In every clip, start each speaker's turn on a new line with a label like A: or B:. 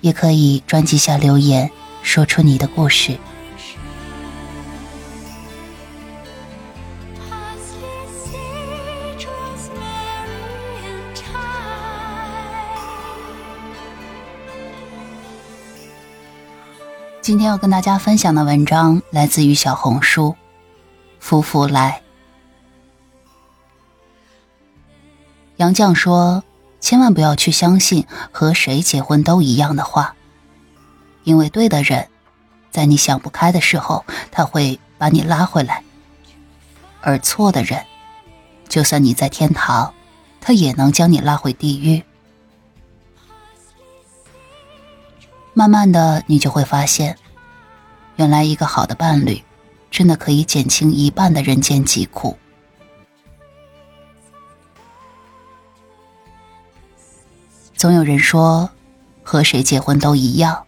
A: 也可以专辑下留言，说出你的故事。今天要跟大家分享的文章来自于小红书，夫妇来。杨绛说：“千万不要去相信和谁结婚都一样的话，因为对的人，在你想不开的时候，他会把你拉回来；而错的人，就算你在天堂，他也能将你拉回地狱。”慢慢的，你就会发现，原来一个好的伴侣，真的可以减轻一半的人间疾苦。总有人说，和谁结婚都一样。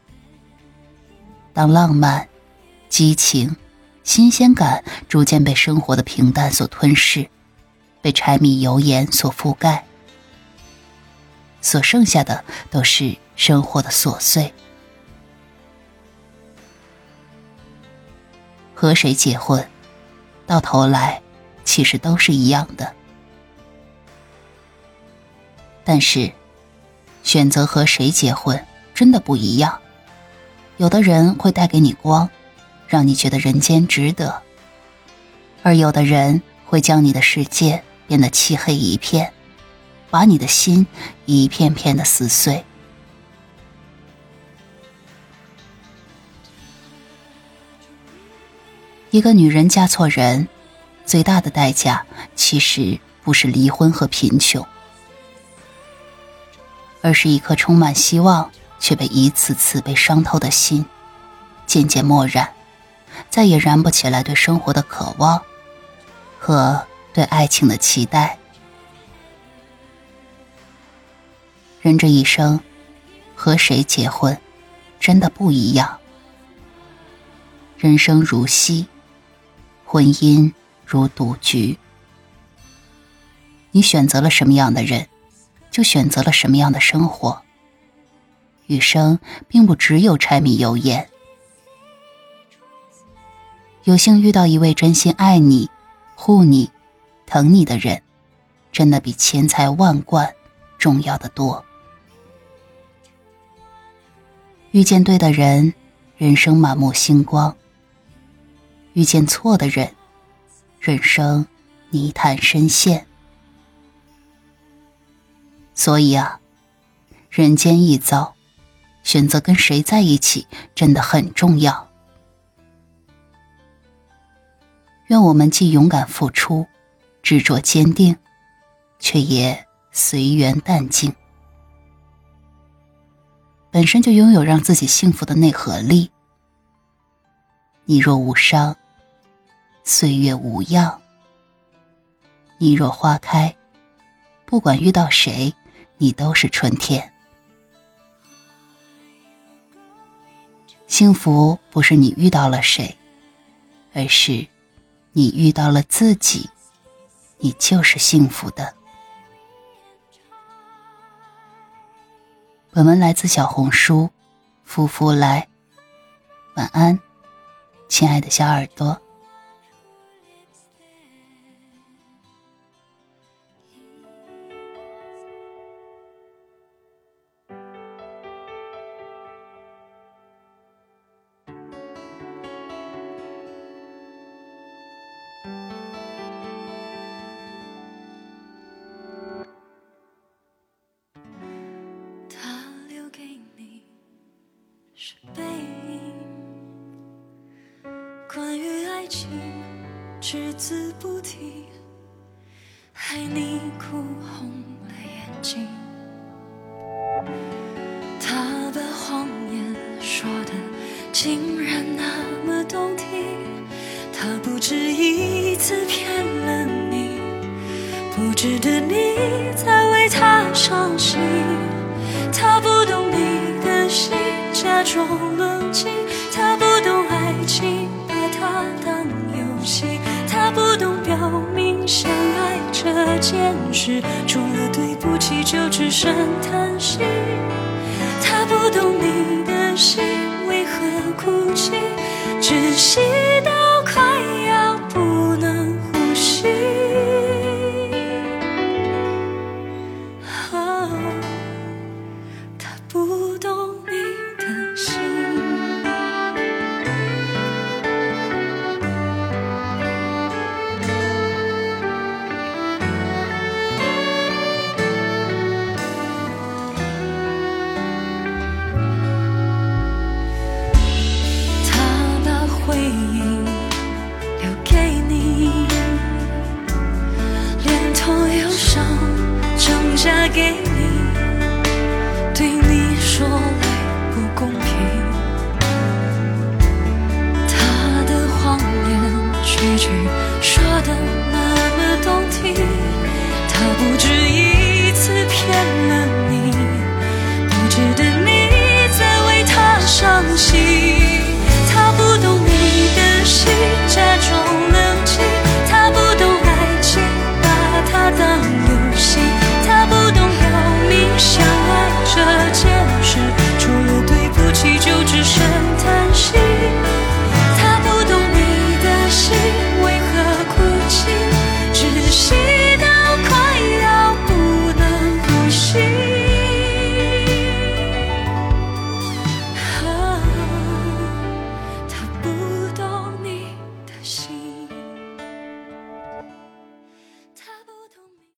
A: 当浪漫、激情、新鲜感逐渐被生活的平淡所吞噬，被柴米油盐所覆盖，所剩下的都是生活的琐碎。和谁结婚，到头来其实都是一样的。但是，选择和谁结婚真的不一样。有的人会带给你光，让你觉得人间值得；而有的人会将你的世界变得漆黑一片，把你的心一片片的撕碎。一个女人嫁错人，最大的代价其实不是离婚和贫穷，而是一颗充满希望却被一次次被伤透的心，渐渐漠然，再也燃不起来对生活的渴望和对爱情的期待。人这一生，和谁结婚，真的不一样。人生如戏。婚姻如赌局，你选择了什么样的人，就选择了什么样的生活。余生并不只有柴米油盐。有幸遇到一位真心爱你、护你、疼你的人，真的比千财万贯重要的多。遇见对的人，人生满目星光。遇见错的人，人生泥潭深陷。所以啊，人间一遭，选择跟谁在一起真的很重要。愿我们既勇敢付出，执着坚定，却也随缘淡静。本身就拥有让自己幸福的内核力。你若无伤。岁月无恙，你若花开，不管遇到谁，你都是春天。幸福不是你遇到了谁，而是你遇到了自己，你就是幸福的。本文来自小红书，夫妇来，晚安，亲爱的小耳朵。
B: 爱情只字不提，害你哭红了眼睛。他把谎言说的。竟然那么动听。他不止一次骗了你，不值得你再为他伤心。他不懂你的心，假装冷静。他不懂爱情，相爱这件事，除了对不起就只剩叹息。他不懂你的心为何哭泣，窒息到给你对你说来不公平。他的谎言句句说的那么动听。他不止一次骗了你不值得你再为他伤心。